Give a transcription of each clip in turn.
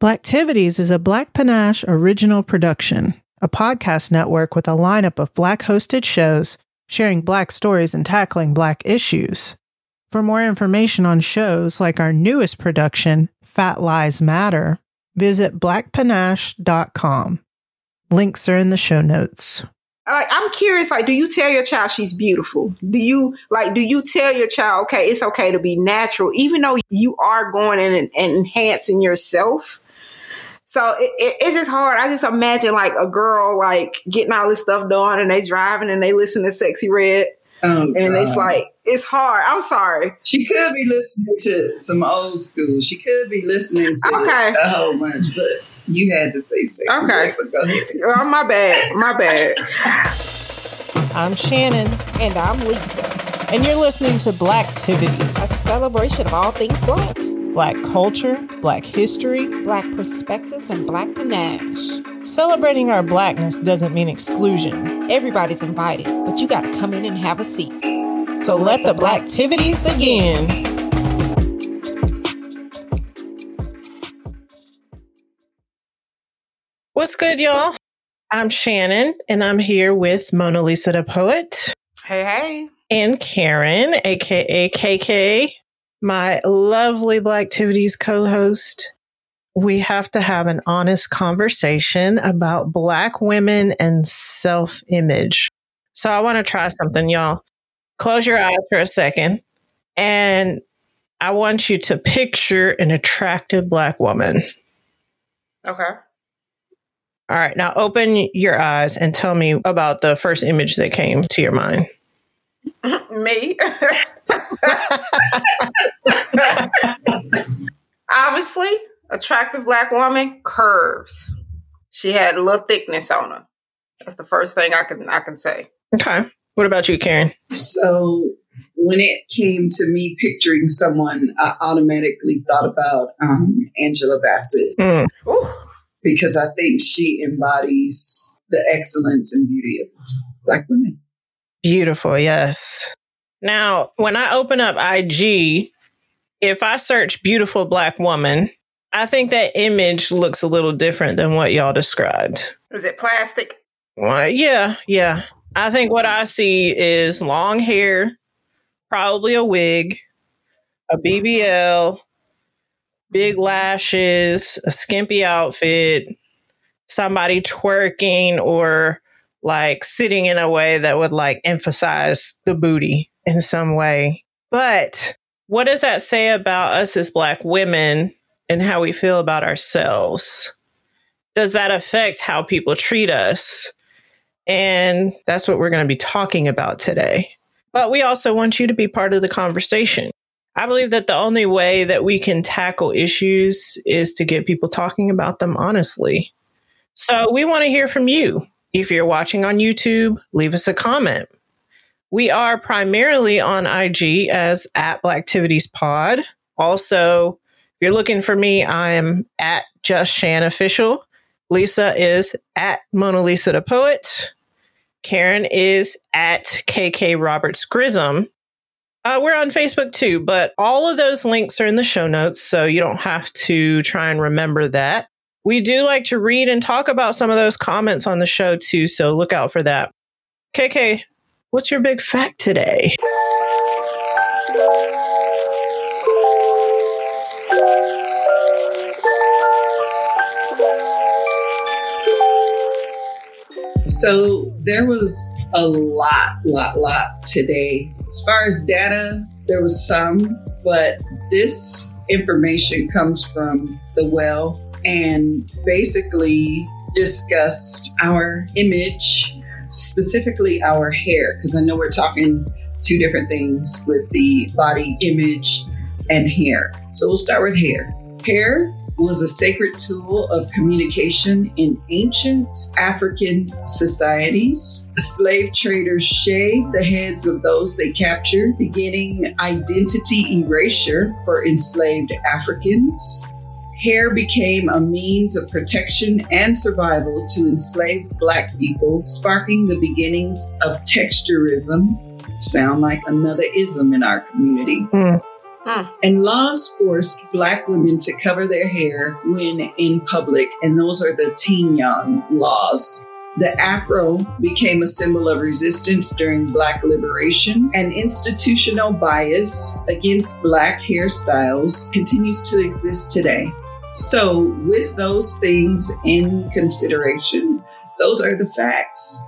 Blacktivities is a Black Panache original production, a podcast network with a lineup of Black hosted shows sharing Black stories and tackling Black issues. For more information on shows like our newest production, Fat Lies Matter, visit blackpanache.com. Links are in the show notes. Like, I'm curious, like, do you tell your child she's beautiful? Do you like do you tell your child, okay, it's okay to be natural, even though you are going in and, and enhancing yourself? So it, it, it's just hard. I just imagine like a girl like getting all this stuff done and they driving and they listen to Sexyy Red. Oh, and God. it's like it's hard. I'm sorry. She could be listening to some old school. She could be listening to okay. a whole bunch, but you had to say Sexyy okay. Red, go ahead. Oh, my bad. My bad. I'm Shannon. And I'm Lisa. And you're listening to Blacktivities, a celebration of all things black. Black culture, Black history, Black perspectives, and Black panache. Celebrating our Blackness doesn't mean exclusion. Everybody's invited, but you gotta come in and have a seat. So, let, let the Blacktivities begin. What's good, y'all? I'm Shannon, and I'm here with Mona Lisa the Poet. Hey, hey. And Karen, aka KK my lovely Blacktivities co host. We have to have an honest conversation about Black women and self image. So I want to try something, y'all. Close your eyes for a second. And I want you to picture an attractive Black woman. Okay. All right. Now open your eyes and tell me about the first image that came to your mind. Me. Obviously, attractive black woman, curves. She had a little thickness on her. That's the first thing I can I can say. Okay. What about you, Karen? So when it came to me picturing someone, I automatically thought about um, Angela Bassett mm. because I think she embodies the excellence and beauty of black women. Beautiful, yes. Now, when I open up IG, if I search beautiful black woman, I think that image looks a little different than what y'all described. Is it plastic? Well, yeah, yeah. I think what I see is long hair, probably a wig, a BBL, big lashes, a skimpy outfit, somebody twerking or like sitting in a way that would like emphasize the booty in some way. But what does that say about us as Black women and how we feel about ourselves? Does that affect how people treat us? And that's what we're going to be talking about today. But we also want you to be part of the conversation. I believe that the only way that we can tackle issues is to get people talking about them honestly. So we want to hear from you. If you're watching on YouTube, leave us a comment. We are primarily on IG as at Blacktivities Pod. Also, if you're looking for me, I'm at Just Shan Official. Lisa is at Mona Lisa the Poet. Karen is at KK Roberts Grism. Uh, we're on Facebook too, but all of those links are in the show notes, so you don't have to try and remember that. We do like to read and talk about some of those comments on the show too, so look out for that. KK, What's your big fact today? So there was a lot, lot, lot today. As far as data, there was some, but this information comes from the well and basically discussed our image specifically our hair, because I know we're talking two different things with the body image and hair. So we'll start with hair. Hair was a sacred tool of communication in ancient African societies. Slave traders shaved the heads of those they captured, beginning identity erasure for enslaved Africans hair became a means of protection and survival to enslaved Black people, sparking the beginnings of texturism. Sound like another ism in our community. Mm. Mm. And laws forced black women to cover their hair when in public, and those are the Tignon laws. The afro became a symbol of resistance during Black liberation, and institutional bias against Black hairstyles continues to exist today. So, with those things in consideration, those are the facts.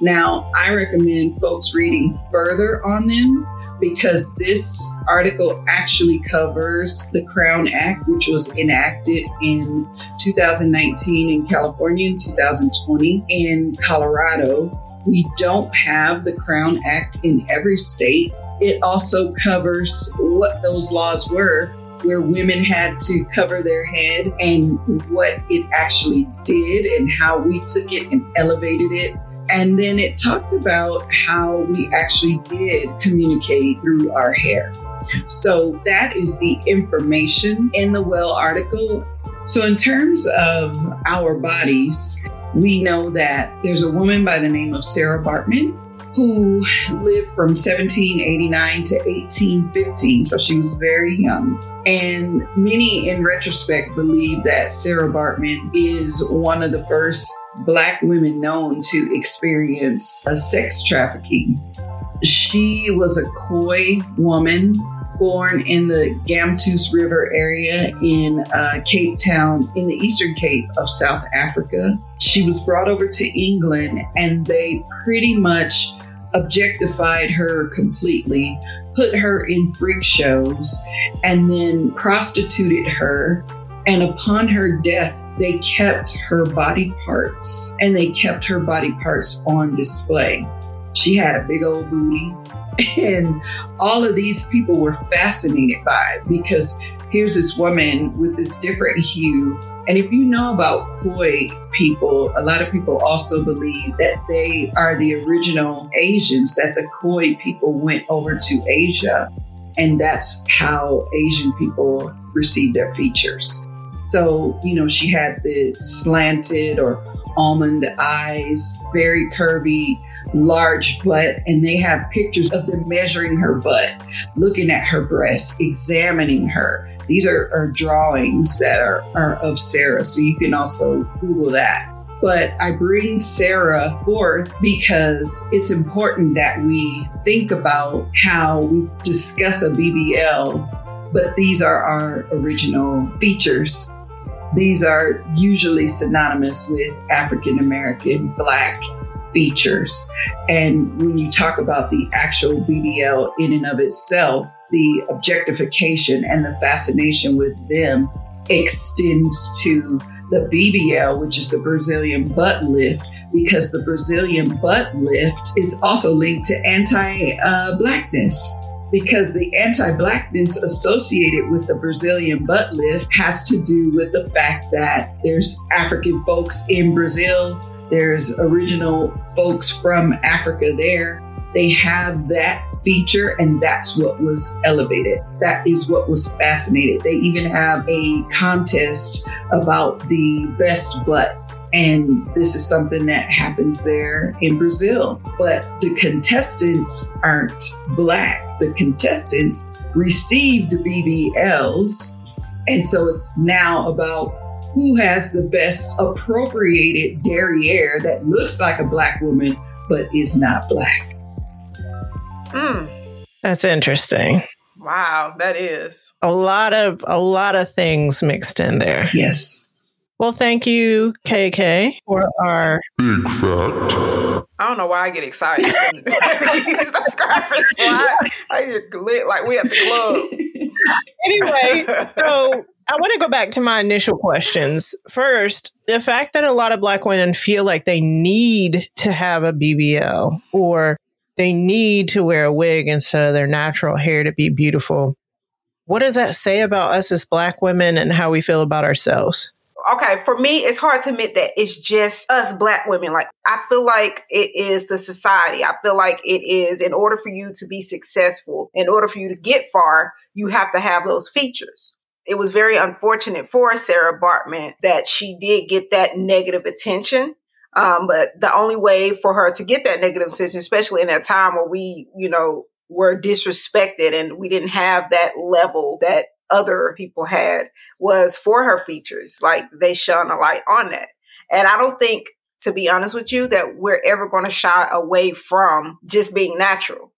Now, I recommend folks reading further on them because this article actually covers the Crown Act, which was enacted in 2019 in California and 2020 in Colorado. We don't have the Crown Act in every state. It also covers what those laws were where women had to cover their head and what it actually did and how we took it and elevated it. And then it talked about how we actually did communicate through our hair. So that is the information in the Well article. So, in terms of our bodies, we know that there's a woman by the name of Sarah Baartman who lived from 1789 to 1815. So she was very young. And many, in retrospect, believe that Sarah Baartman is one of the first Black women known to experience a sex trafficking. She was a Khoi woman born in the Gamtoos River area in uh, Cape Town, in the Eastern Cape of South Africa. She was brought over to England and they pretty much objectified her completely, put her in freak shows, and then prostituted her. And upon her death, they kept her body parts and they kept her body parts on display. She had a big old booty. And all of these people were fascinated by it because here's this woman with this different hue. And if you know about Khoi people, a lot of people also believe that they are the original Asians, that the Khoi people went over to Asia. And that's how Asian people receive their features. So, you know, she had the slanted or almond eyes, very curvy, large butt, and they have pictures of them measuring her butt, looking at her breasts, examining her. These are, are drawings that are, are of Sarah, so you can also Google that. But I bring Sarah forth because it's important that we think about how we discuss a BBL, but these are our original features. These are usually synonymous with African American, Black features. And when you talk about the actual BBL in and of itself, the objectification and the fascination with them extends to the BBL, which is the Brazilian butt lift, because the Brazilian butt lift is also linked to anti blackness. Because the anti blackness associated with the Brazilian butt lift has to do with the fact that there's African folks in Brazil, there's original folks from Africa there. They have that feature, and that's what was elevated. That is what was fascinated. They even have a contest about the best butt. And this is something that happens there in Brazil. But the contestants aren't black. The contestants received BBLs. And so it's now about who has the best appropriated derriere that looks like a black woman but is not black. Mm. That's interesting. Wow, that is. A lot of a lot of things mixed in there. Yes. Well, thank you, KK, for our Big fact. I don't know why I get excited. Use those graphics. Why? I get lit like we at the club. anyway, so I want to go back to my initial questions. First, the fact that a lot of black women feel like they need to have a BBL or they need to wear a wig instead of their natural hair to be beautiful. What does that say about us as black women and how we feel about ourselves? okay, for me, it's hard to admit that it's just us black women. Like, I feel like it is the society. I feel like it is in order for you to be successful, in order for you to get far, you have to have those features. It was very unfortunate for Sarah Baartman that she did get that negative attention. Um, but the only way for her to get that negative attention, especially in that time where we, you know, were disrespected and we didn't have that level that other people had was for her features. Like they shone a light on that. And I don't think, to be honest with you, that we're ever going to shy away from just being natural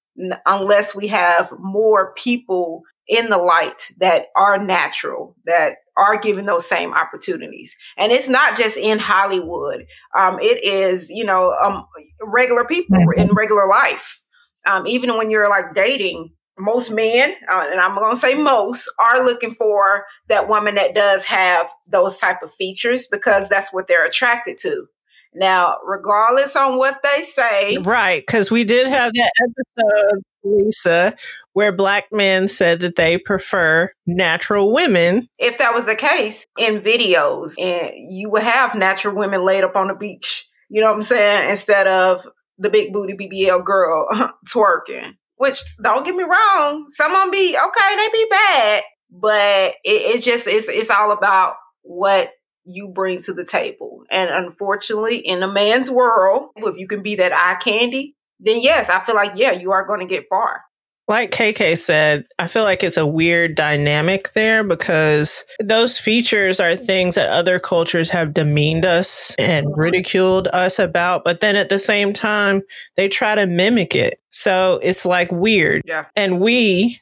unless we have more people in the light that are natural, that are given those same opportunities. And it's not just in Hollywood. Um, it is, you know, um, regular people mm-hmm. in regular life. Um, even when you're like dating, most men, uh, and I'm going to say most, are looking for that woman that does have those type of features because that's what they're attracted to. Now, regardless on what they say, right? Because we did have that episode, Lisa, where black men said that they prefer natural women. If that was the case in videos, and you would have natural women laid up on the beach, you know what I'm saying, instead of the big booty BBL girl twerking. Which don't get me wrong, some of them be okay, they be bad, but it, it just it's it's all about what you bring to the table. And unfortunately, in a man's world, if you can be that eye candy, then yes, I feel like yeah, you are going to get far like KK said, I feel like it's a weird dynamic there because those features are things that other cultures have demeaned us and mm-hmm. ridiculed us about. But then at the same time, they try to mimic it. So it's like weird. Yeah. And we,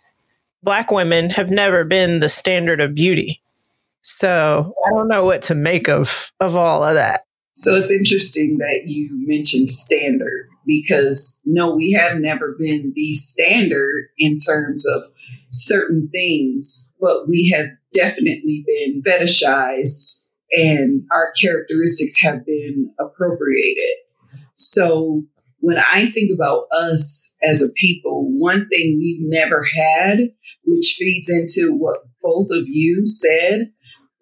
black women, have never been the standard of beauty. So I don't know what to make of of all of that. So it's interesting that you mentioned standard because no, we have never been the standard in terms of certain things, but we have definitely been fetishized and our characteristics have been appropriated. So when I think about us as a people, one thing we've never had, which feeds into what both of you said,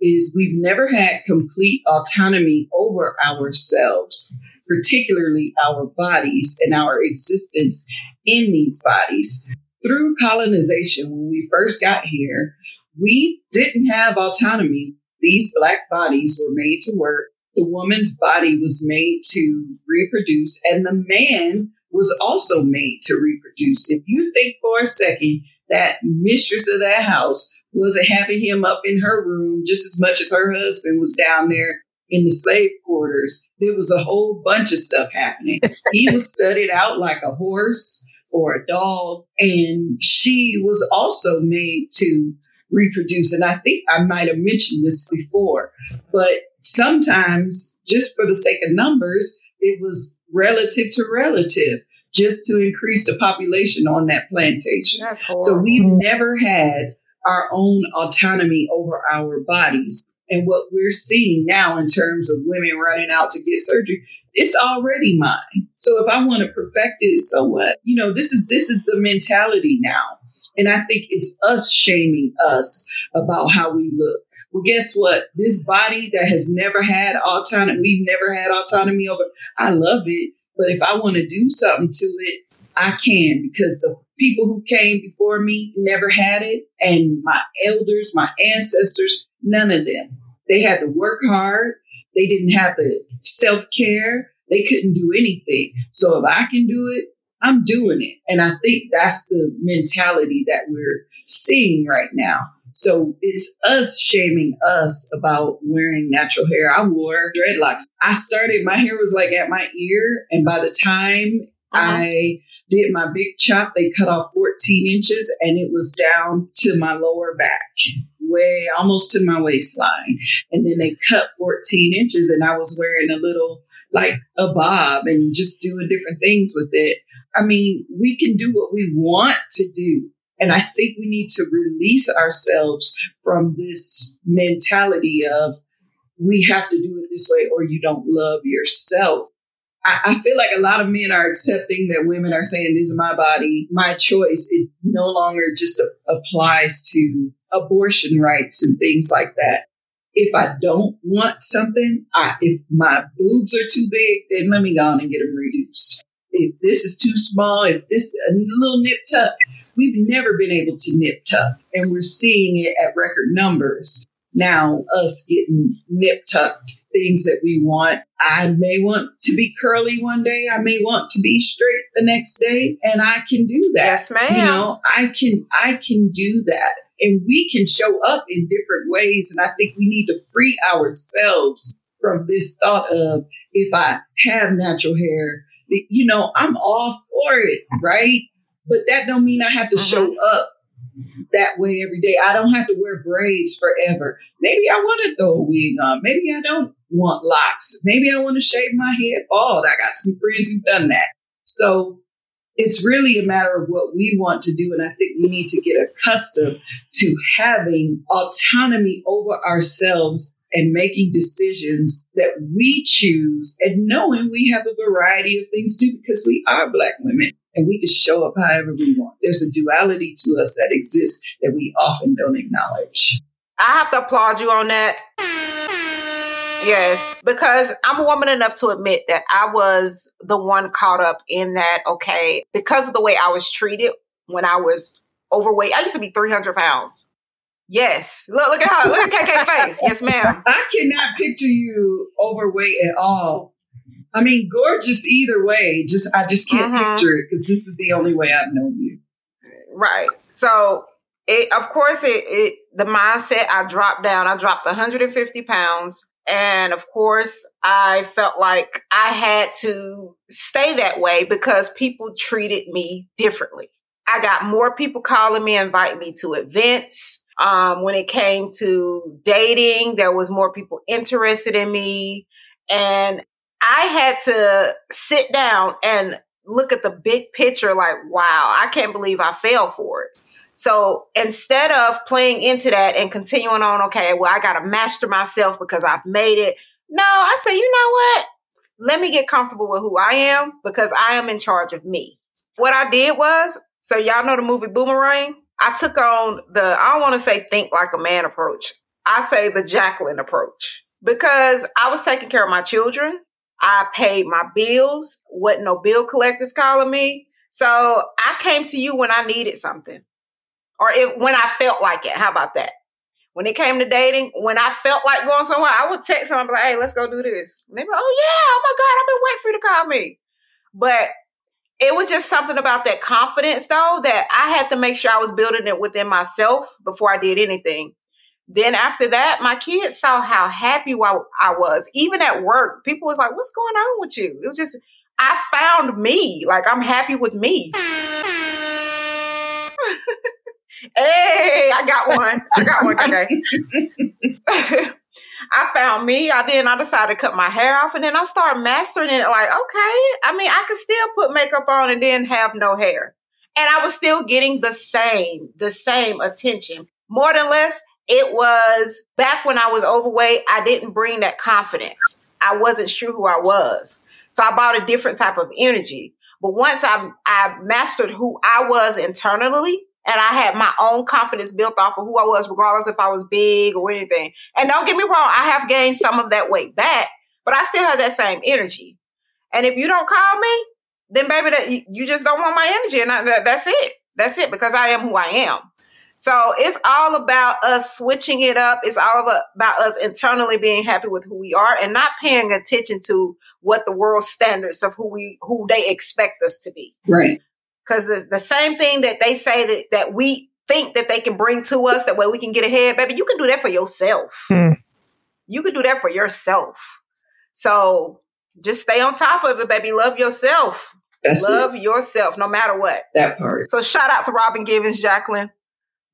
is we've never had complete autonomy over ourselves particularly our bodies and our existence in these bodies. Through colonization, when we first got here, we didn't have autonomy. These black bodies were made to work. The woman's body was made to reproduce, and the man was also made to reproduce. If you think for a second that mistress of that house wasn't having him up in her room just as much as her husband was down there in the slave quarters, there was a whole bunch of stuff happening. he was studied out like a horse or a dog, and she was also made to reproduce. And I think I might have mentioned this before, but sometimes, just for the sake of numbers, it was relative to relative just to increase the population on that plantation. So we've never had our own autonomy over our bodies and what we're seeing now in terms of women running out to get surgery it's already mine. So if i want to perfect it so what? You know this is this is the mentality now. And i think it's us shaming us about how we look. Well guess what? This body that has never had autonomy we've never had autonomy over i love it. But if i want to do something to it i can because the people who came before me never had it. And my elders my ancestors none of them they had to work hard. They didn't have the self care. They couldn't do anything. So if I can do it, I'm doing it. And I think that's the mentality that we're seeing right now. So it's us shaming us about wearing natural hair. I wore dreadlocks. I started, my hair was like at my ear. And by the time uh-huh. I did my big chop, they cut off 14 inches and it was down to my lower back way almost to my waistline. And then they cut 14 inches and I was wearing a little like a bob and just doing different things with it. I mean, we can do what we want to do. And I think we need to release ourselves from this mentality of we have to do it this way or you don't love yourself. I, feel like a lot of men are accepting that women are saying, This is my body, my choice. It no longer just a, applies to abortion rights and things like that. If I don't want something, I, if my boobs are too big, then let me go on and get them reduced. If this is too small, if this a little nip tuck, we've never been able to nip tuck, and we're seeing it at record numbers. now us getting nip tucked things that we want. I may want to be curly one day. I may want to be straight the next day, and I can do that. Yes, ma'am. You know, I can I can do that, and we can show up in different ways. And I think we need to free ourselves from this thought of if I have natural hair, you know, I'm all for it, right? But that don't mean I have to Mm-hmm. show up that way every day. I don't have to wear braids forever. Maybe I want to throw a wig on. Maybe I don't want locks. Maybe I want to shave my head bald. I got some friends who've done that. So it's really a matter of what we want to do. And I think we need to get accustomed to having autonomy over ourselves and making decisions that we choose and knowing we have a variety of things to do because we are Black women and we can show up however we want. There's a duality to us that exists that we often don't acknowledge. I have to applaud you on that. Yes, because I'm a woman enough to admit that I was the one caught up in that. Okay, because of the way I was treated when I was overweight, I used to be 300 pounds. Yes, look, look at how look at KK face. Yes, ma'am. I cannot picture you overweight at all. I mean, gorgeous either way. Just I just can't Mhm. picture it because this is the only way I've known you. Right. So it of course it, it the mindset I dropped down. I dropped 150 pounds. And of course I felt like I had to stay that way because people treated me differently. I got more people calling me, inviting me to events. Um, when it came to dating, there was more people interested in me. And I had to sit down and look at the big picture like, wow, I can't believe I fell for it. So instead of playing into that and continuing on, okay, well, I got to master myself because I've made it. No, I say, you know what? Let me get comfortable with who I am because I am in charge of me. What I did was, so y'all know the movie Boomerang? I took on the, I don't want to say think like a man approach. I say the Jacqueline approach because I was taking care of my children. I paid my bills. Wasn't no bill collectors calling me. So I came to you when I needed something or if, when I felt like it. How about that? When it came to dating, when I felt like going somewhere, I would text them and be like, hey, let's go do this. And they'd like, oh yeah, oh my God, I've been waiting for you to call me. But it was just something about that confidence though that I had to make sure I was building it within myself before I did anything. Then after that, my kids saw how happy I, was. Even at work, people was like, what's going on with you? It was just, I found me. Like I'm happy with me. hey, I got one. I got one today. I found me. I then I decided to cut my hair off, and then I started mastering it. Like, okay, I mean, I could still put makeup on and then have no hair, and I was still getting the same, the same attention. More than less, it was back when I was overweight. I didn't bring that confidence. I wasn't sure who I was, so I bought a different type of energy. But once I I mastered who I was internally, and I had my own confidence built off of who I was, regardless if I was big or anything. And don't get me wrong, I have gained some of that weight back, but I still have that same energy. And if you don't call me, then baby, that you- just don't want my energy, and I, that's it. That's it because I am who I am. So it's all about us switching it up. It's all about, about us internally being happy with who we are and not paying attention to what the world standards of who we who they expect us to be Right. because the, the same thing that they say that, that we think that they can bring to us that way we can get ahead baby you can do that for yourself Hmm. you can do that for yourself so just stay on top of it baby love yourself That's love yourself no matter what. That part. so shout out to robin givens jacqueline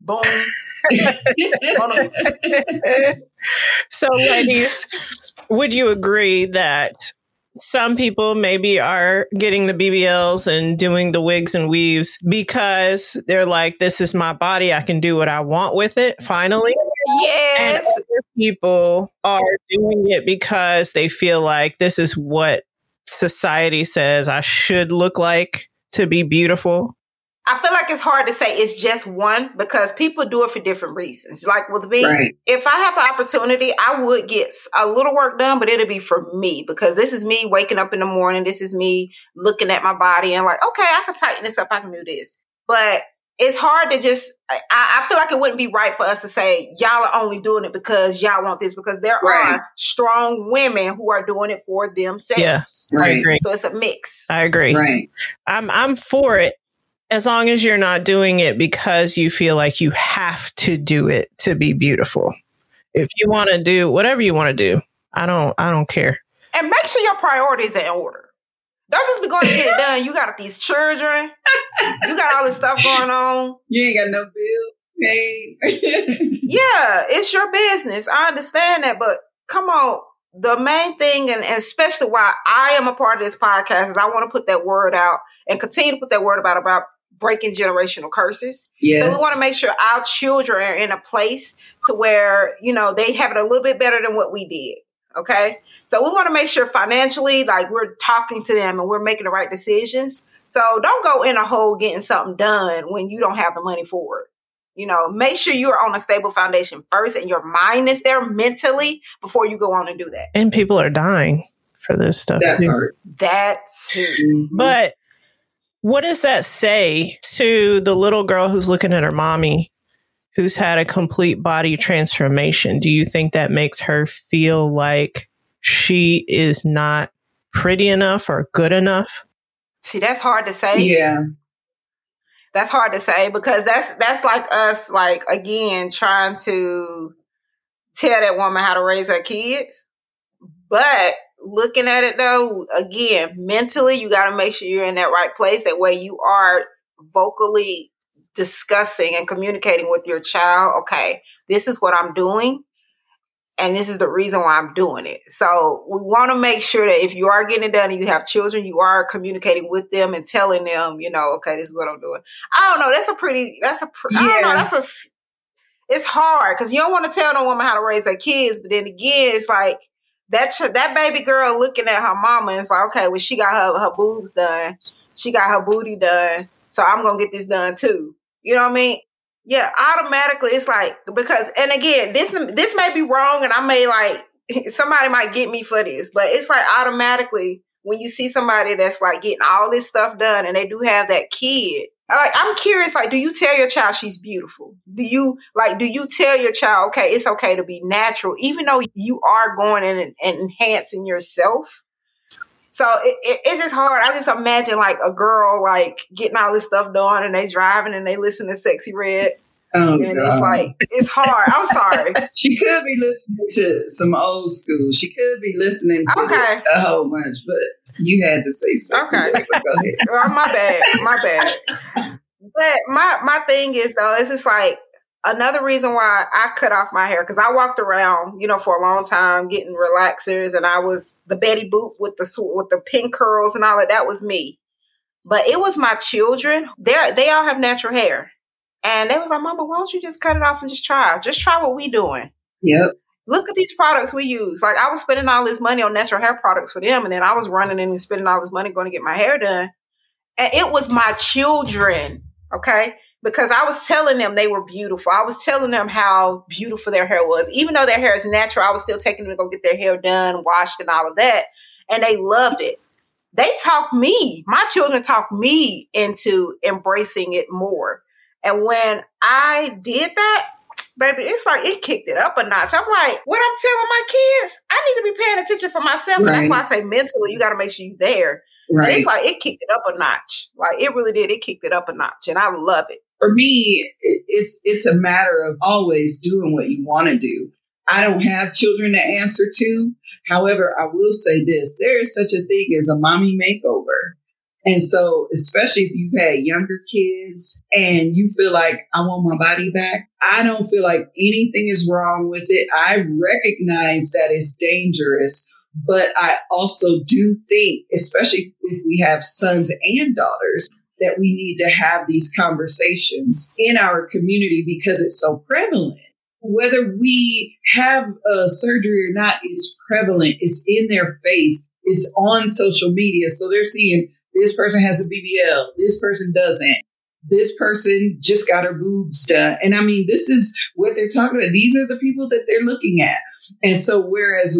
boom so, ladies, would you agree that some people maybe are getting the BBLs and doing the wigs and weaves because they're like, this is my body. I can do what I want with it finally. And yes other people are doing it because they feel like this is what society says I should look like to be beautiful. I feel like it's hard to say it's just one because people do it for different reasons like with me Right. if I have the opportunity, I would get a little work done, but it'll be for me because this is me waking up in the morning. This is me looking at my body and like, okay, I can tighten this up. I can do this. But it's hard to just I, I feel like it wouldn't be right for us to say y'all are only doing it because y'all want this because there Right. are strong women who are doing it for themselves. Yeah. I Right. agree. So it's a mix. I agree. Right. I'm I'm for it as long as you're not doing it because you feel like you have to do it to be beautiful. If you want to do whatever you want to do, I don't I don't care. And make sure your priorities are in order. Don't just be going to get it done. You got these children. You got all this stuff going on. You ain't got no bill paid. Yeah, it's your business. I understand that, but come on. The main thing, and, and especially why I am a part of this podcast, is I want to put that word out and continue to put that word about about breaking generational curses. yes. So we want to make sure our children are in a place to where you know they have it a little bit better than what we did. Okay, so we want to make sure financially, like we're talking to them and we're making the right decisions. So don't go in a hole getting something done when you don't have the money for it. You know, make sure you're on a stable foundation first and your mind is there mentally before you go on and do that. And people are dying for this stuff. that too. part. That too. Mhm. But what does that say to the little girl who's looking at her mommy who's had a complete body transformation? Do you think that makes her feel like she is not pretty enough or good enough? See, that's hard to say. yeah. that's hard to say because that's that's like us like again trying to tell that woman how to raise her kids but looking at it though again mentally you got to make sure you're in that right place that way you are vocally discussing and communicating with your child okay this is what i'm doing and this is the reason why I'm doing it. So we want to make sure that if you are getting it done and you have children, you are communicating with them and telling them, you know, okay, this is what I'm doing. I don't know. That's a pretty. That's a. pr- I don't know. That's a, It's hard because you don't want to tell no woman how to raise her kids, but then again, it's like that. ch- That baby girl looking at her mama and it's like, okay, well, she got her her boobs done, she got her booty done, so I'm gonna get this done too. You know what I mean? Yeah, automatically it's like because and again, this this may be wrong and I may like somebody might get me for this, but it's like automatically when you see somebody that's like getting all this stuff done and they do have that kid. Like I'm curious, like, do you tell your child she's beautiful? Do you like do you tell your child, okay, it's okay to be natural, even though you are going in and, and enhancing yourself? So it, it, it's just hard. I just imagine like a girl like getting all this stuff done and they driving and they listen to Sexyy Red Oh, and it's God. like it's hard. I'm sorry. she could be listening to some old school. She could be listening to Okay. a whole bunch, but you had to say something. Okay. So go ahead. Well, my bad, my bad. But my my thing is though, it's just like another reason why I cut off my hair because I walked around, you know, for a long time getting relaxers, and I was the Betty Boop with the with the pink curls and all of that was me. But it was my children. They they all have natural hair, and they was like, "Mama, why don't you just cut it off and just try? Just try what we doing." Yep. look at these products we use. Like I was spending all this money on natural hair products for them, and then I was running in and spending all this money going to get my hair done. And it was my children, okay? Because I was telling them they were beautiful. I was telling them how beautiful their hair was. Even though their hair is natural, I was still taking them to go get their hair done, washed, and all of that. And they loved it. They talked me, my children talked me into embracing it more. And when I did that, baby, it's like it kicked it up a notch. I'm like, what I'm telling my kids, I need to be paying attention for myself. And that's why I say mentally, you got to make sure you're there. And Right. it's like it kicked it up a notch. Like it really did. It kicked it up a notch, and I love it. For me, it's it's a matter of always doing what you want to do. I don't have children to answer to. However, I will say this: there is such a thing as a mommy makeover. And so, especially if you've had younger kids and you feel like I want my body back, I don't feel like anything is wrong with it. I recognize that it's dangerous, but I also do think, especially if we have sons and daughters, that we need to have these conversations in our community because it's so prevalent. Whether we have a surgery or not, it's prevalent. It's in their face. It's on social media. So they're seeing this person has a BBL, this person doesn't. This person just got her boobs done. And I mean, this is what they're talking about. These are the people that they're looking at. And so, whereas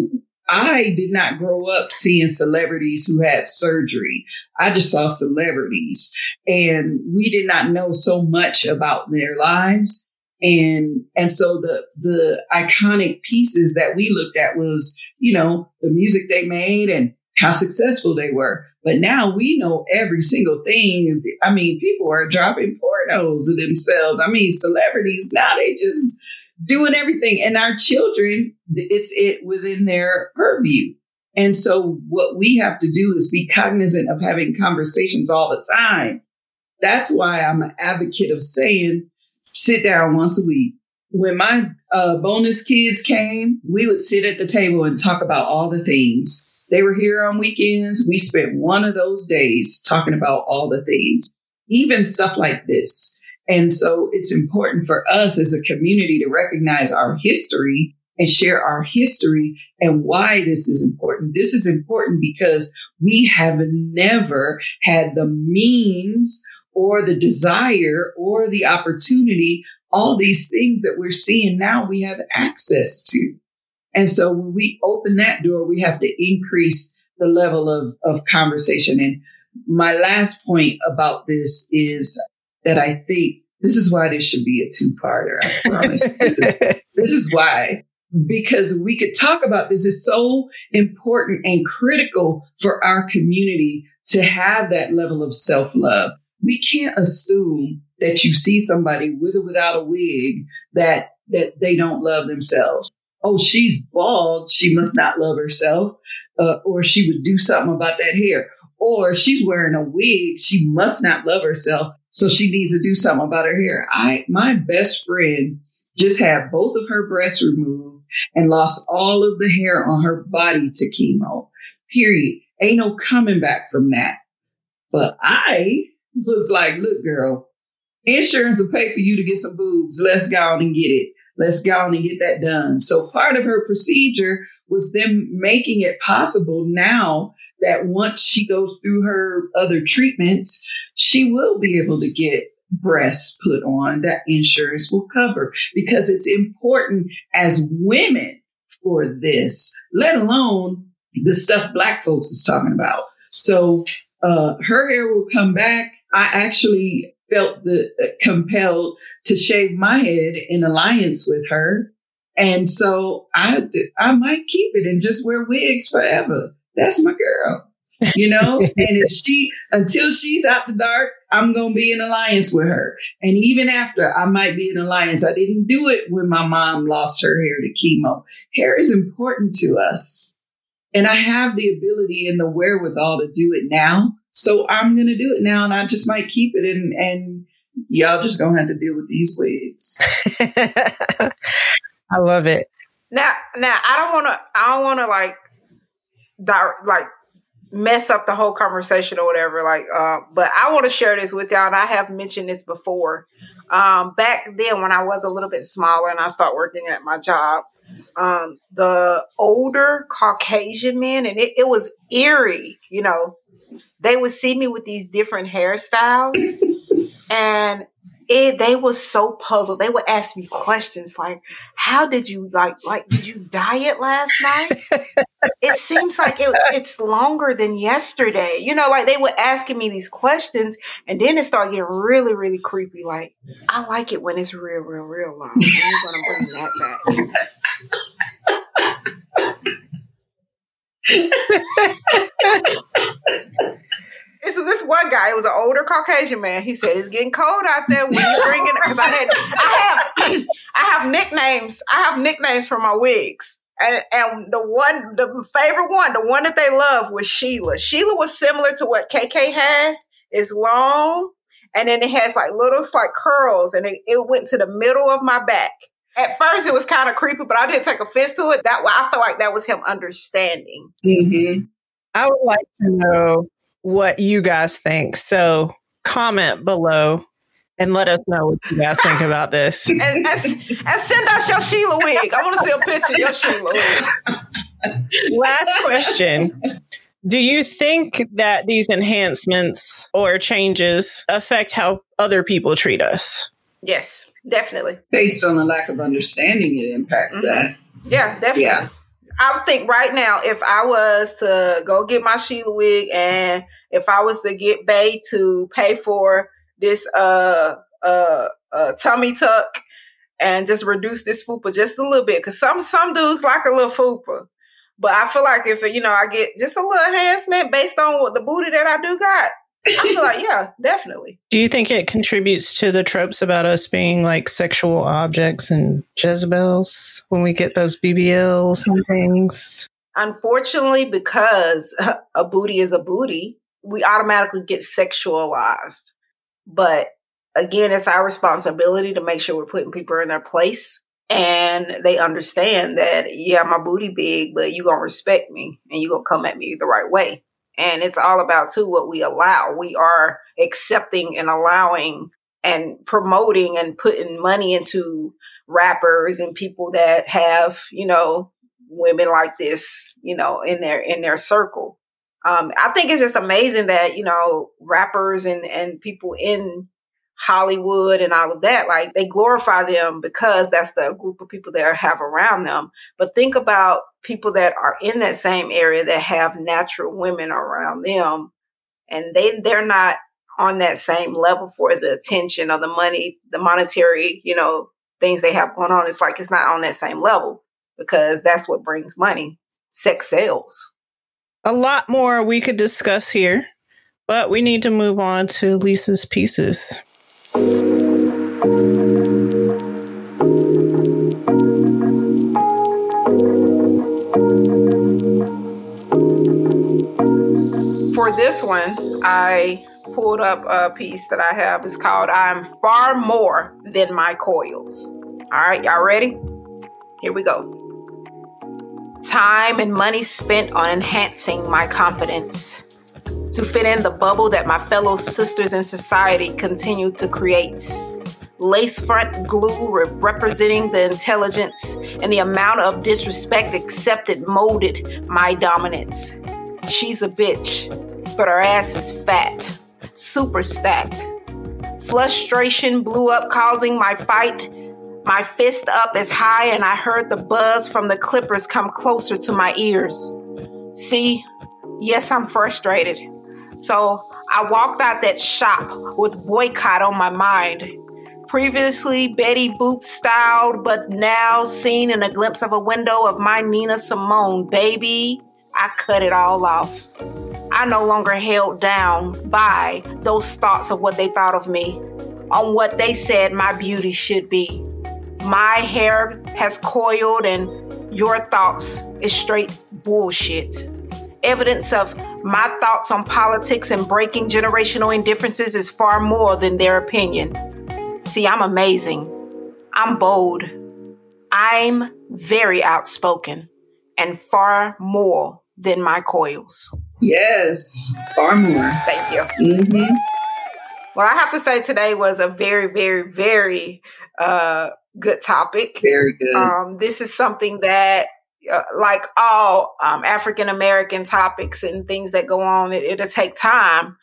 I did not grow up seeing celebrities who had surgery. I just saw celebrities and we did not know so much about their lives. And and so the the iconic pieces that we looked at was, you know, the music they made and how successful they were. But now we know every single thing. I mean, people are dropping pornos of themselves. I mean, celebrities now they just doing everything. And our children, it's it within their purview. And so what we have to do is be cognizant of having conversations all the time. That's why I'm an advocate of saying, sit down once a week. When my uh, bonus kids came, we would sit at the table and talk about all the things. They were here on weekends. We spent one of those days talking about all the things, even stuff like this. And so it's important for us as a community to recognize our history and share our history and why this is important. This is important because we have never had the means or the desire or the opportunity, all these things that we're seeing now, we have access to. And so when we open that door, we have to increase the level of, of conversation. And my last point about this is that I think this is why this should be a two parter. I promise. this, is, this is why. Because we could talk about this is so important and critical for our community to have that level of self love. We can't assume that you see somebody with or without a wig that that they don't love themselves. Oh, she's bald. She must not love herself. Uh, or she would do something about that hair. Or she's wearing a wig. She must not love herself. So she needs to do something about her hair. I, my best friend just had both of her breasts removed and lost all of the hair on her body to chemo. Period. Ain't no coming back from that. But I was like, look, girl, insurance will pay for you to get some boobs. Let's go on and get it. Let's go on and get that done. So part of her procedure was them making it possible now that once she goes through her other treatments, she will be able to get breasts put on that insurance will cover because it's important as women for this, let alone the stuff black folks is talking about. So uh, her hair will come back. I actually felt the uh, compelled to shave my head in alliance with her. And so I I might keep it and just wear wigs forever. That's my girl. You know, and if she until she's out the dark, I'm gonna be in alliance with her. And even after I might be in alliance, I didn't do it when my mom lost her hair to chemo. Hair is important to us. And I have the ability and the wherewithal to do it now. So I'm gonna do it now and I just might keep it and and y'all just gonna have to deal with these wigs. I love it. Now, now I don't want to. I don't want to like, di- like mess up the whole conversation or whatever. Like, uh, but I want to share this with y'all. And I have mentioned this before. Um, back then, when I was a little bit smaller and I started working at my job, um, the older Caucasian men, and it, it was eerie. You know, they would see me with these different hairstyles, and it, they were so puzzled. They would ask me questions like, "How did you like like did you diet last night?" it seems like it was, it's longer than yesterday. You know, like they were asking me these questions, and then it started getting really, really creepy. Like, I like it when it's real, real, real long. I'm gonna bring that back. It's this one guy. It was an older Caucasian man. He said it's getting cold out there. When you bringing because I had I have I have nicknames. I have nicknames for my wigs. And, and the one, the favorite one, the one that they love was Sheila. Sheila was similar to what KK has. It's long, and then it has like little like curls, and it, it went to the middle of my back. At first, it was kind of creepy, but I didn't take offense to it. That I felt like that was him understanding. Mm-hmm. I would like to know what you guys think. So comment below and let us know what you guys think about this. and, and, and send us your Sheila wig. I want to see a picture of your Sheila wig. Last question. Do you think that these enhancements or changes affect how other people treat us? Yes, definitely. Based on a lack of understanding, it impacts Mhm. that. Yeah, definitely. Yeah. I think right now, if I was to go get my Sheila wig, and if I was to get Bay to pay for this uh uh, uh tummy tuck and just reduce this fupa just a little bit, because some some dudes like a little fupa. But I feel like if you know I get just a little enhancement based on what the booty that I do got, I feel like yeah, definitely. Do you think it contributes to the tropes about us being like sexual objects and Jezebels when we get those BBLs and things? Unfortunately, because a booty is a booty, we automatically get sexualized. But again, it's our responsibility to make sure we're putting people in their place and they understand that yeah my booty big but you gonna respect me and you gonna come at me the right way and it's all about too what we allow. We are accepting and allowing and promoting and putting money into rappers and people that have you know women like this you know in their in their circle. Um, i think it's just amazing that you know rappers and and people in Hollywood and all of that, like they glorify them because that's the group of people that have around them. But think about people that are in that same area that have natural women around them and they they're not on that same level for the attention or the money, the monetary, you know, things they have going on. It's like it's not on that same level because that's what brings money. Sex sales. A lot more we could discuss here, but we need to move on to Lisa's pieces. This one, I pulled up a piece that I have. It's called I'm Far More Than My Coils. All right, y'all ready? Here we go. Time and money spent on enhancing my confidence to fit in the bubble that my fellow sisters in society continue to create. Lace front glue re- representing the intelligence and the amount of disrespect accepted molded my dominance. She's a bitch, but her ass is fat, super stacked. Frustration blew up, causing my fight. My fist up as high, and I heard the buzz from the clippers come closer to my ears. See, yes, I'm frustrated. So I walked out that shop with boycott on my mind. Previously Betty Boop styled, but now seen in a glimpse of a window of my Nina Simone, baby, I cut it all off. I no longer held down by those thoughts of what they thought of me, on what they said my beauty should be. My hair has coiled, and your thoughts is straight bullshit evidence of my thoughts on politics and breaking generational indifferences is far more than their opinion. See, I'm amazing. I'm bold. I'm very outspoken and far more than my coils. Yes, far more. Thank you. Mm-hmm. Well, I have to say today was a very, very, very uh, good topic. Very good. Um, this is something that uh, like all um, African American topics and things that go on, it, will take time.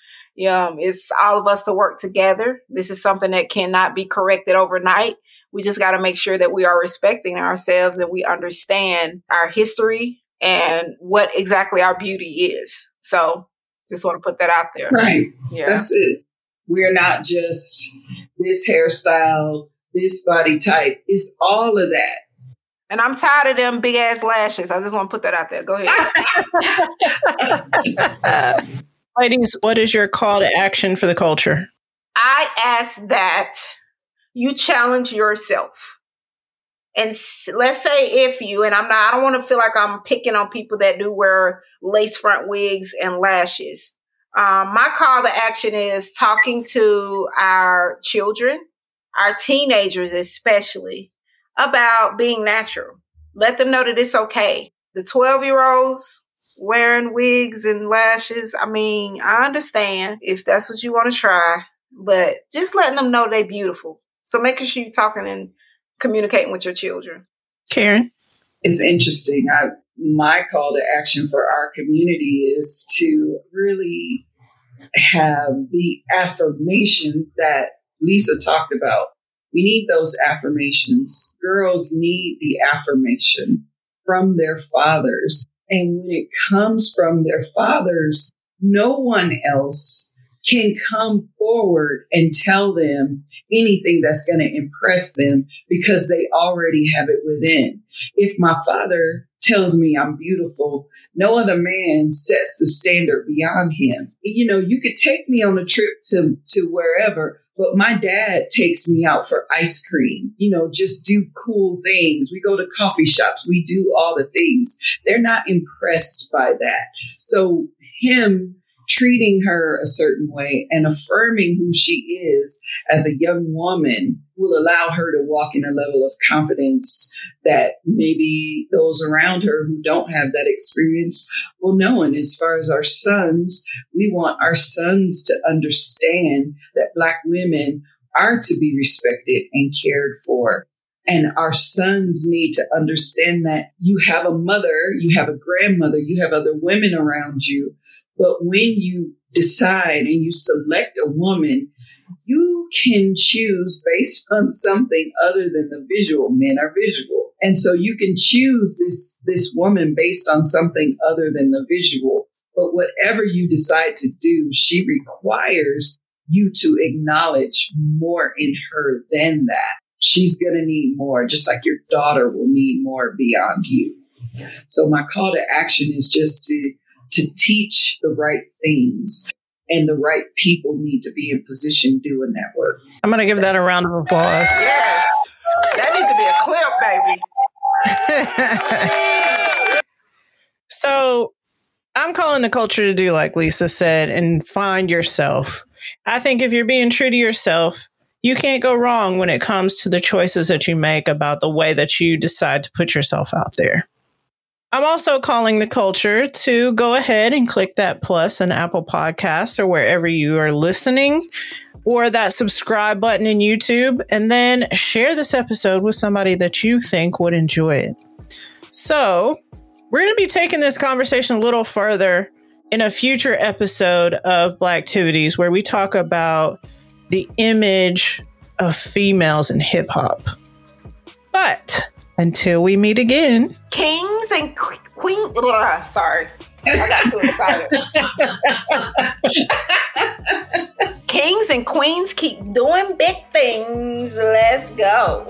Um, it's all of us to work together. This is something that cannot be corrected overnight. We just got to make sure that we are respecting ourselves and we understand our history and what exactly our beauty is. So, just want to put that out there. Right. Yeah. That's it. We're not just this hairstyle, this body type. It's all of that and I'm tired of them big ass lashes. I just want to put that out there. Go ahead. Ladies, what is your call to action for the culture? I ask that you challenge yourself. And let's say if you, and I'm not, I don't want to feel like I'm picking on people that do wear lace front wigs and lashes. Um, my call to action is talking to our children, our teenagers especially, about being natural. Let them know that it's okay. The 12 year olds wearing wigs and lashes, I mean, I understand if that's what you want to try, but just letting them know they're beautiful. So making sure you're talking and communicating with your children. Karen? It's interesting. I, my call to action for our community is to really have the affirmation that Lisa talked about we need those affirmations. Girls need the affirmation from their fathers. And when it comes from their fathers, no one else can come forward and tell them anything that's going to impress them because they already have it within. If my father tells me I'm beautiful, no other man sets the standard beyond him. You know, you could take me on a trip to, to wherever, but my dad takes me out for ice cream, you know, just do cool things. We go to coffee shops, we do all the things. They're not impressed by that. So, him treating her a certain way and affirming who she is as a young woman will allow her to walk in a level of confidence that maybe those around her who don't have that experience will know. And as far as our sons, we want our sons to understand that Black women are to be respected and cared for. And our sons need to understand that you have a mother, you have a grandmother, you have other women around you but when you decide and you select a woman, you can choose based on something other than the visual. Men are visual. And so you can choose this, this woman based on something other than the visual. But whatever you decide to do, she requires you to acknowledge more in her than that. She's going to need more, just like your daughter will need more beyond you. So my call to action is just to to teach the right things and the right people need to be in position doing that work. I'm going to give that a round of applause. Yes. That needs to be a clip, baby. so I'm calling the culture to do like Lisa said and find yourself. I think if you're being true to yourself, you can't go wrong when it comes to the choices that you make about the way that you decide to put yourself out there. I'm also calling the culture to go ahead and click that plus in Apple Podcasts or wherever you are listening, or that subscribe button in YouTube, and then share this episode with somebody that you think would enjoy it. So, we're going to be taking this conversation a little further in a future episode of Blacktivities where we talk about the image of females in hip hop. But until we meet again, kings and queens. Sorry, I got too excited. kings and queens keep doing big things. Let's go.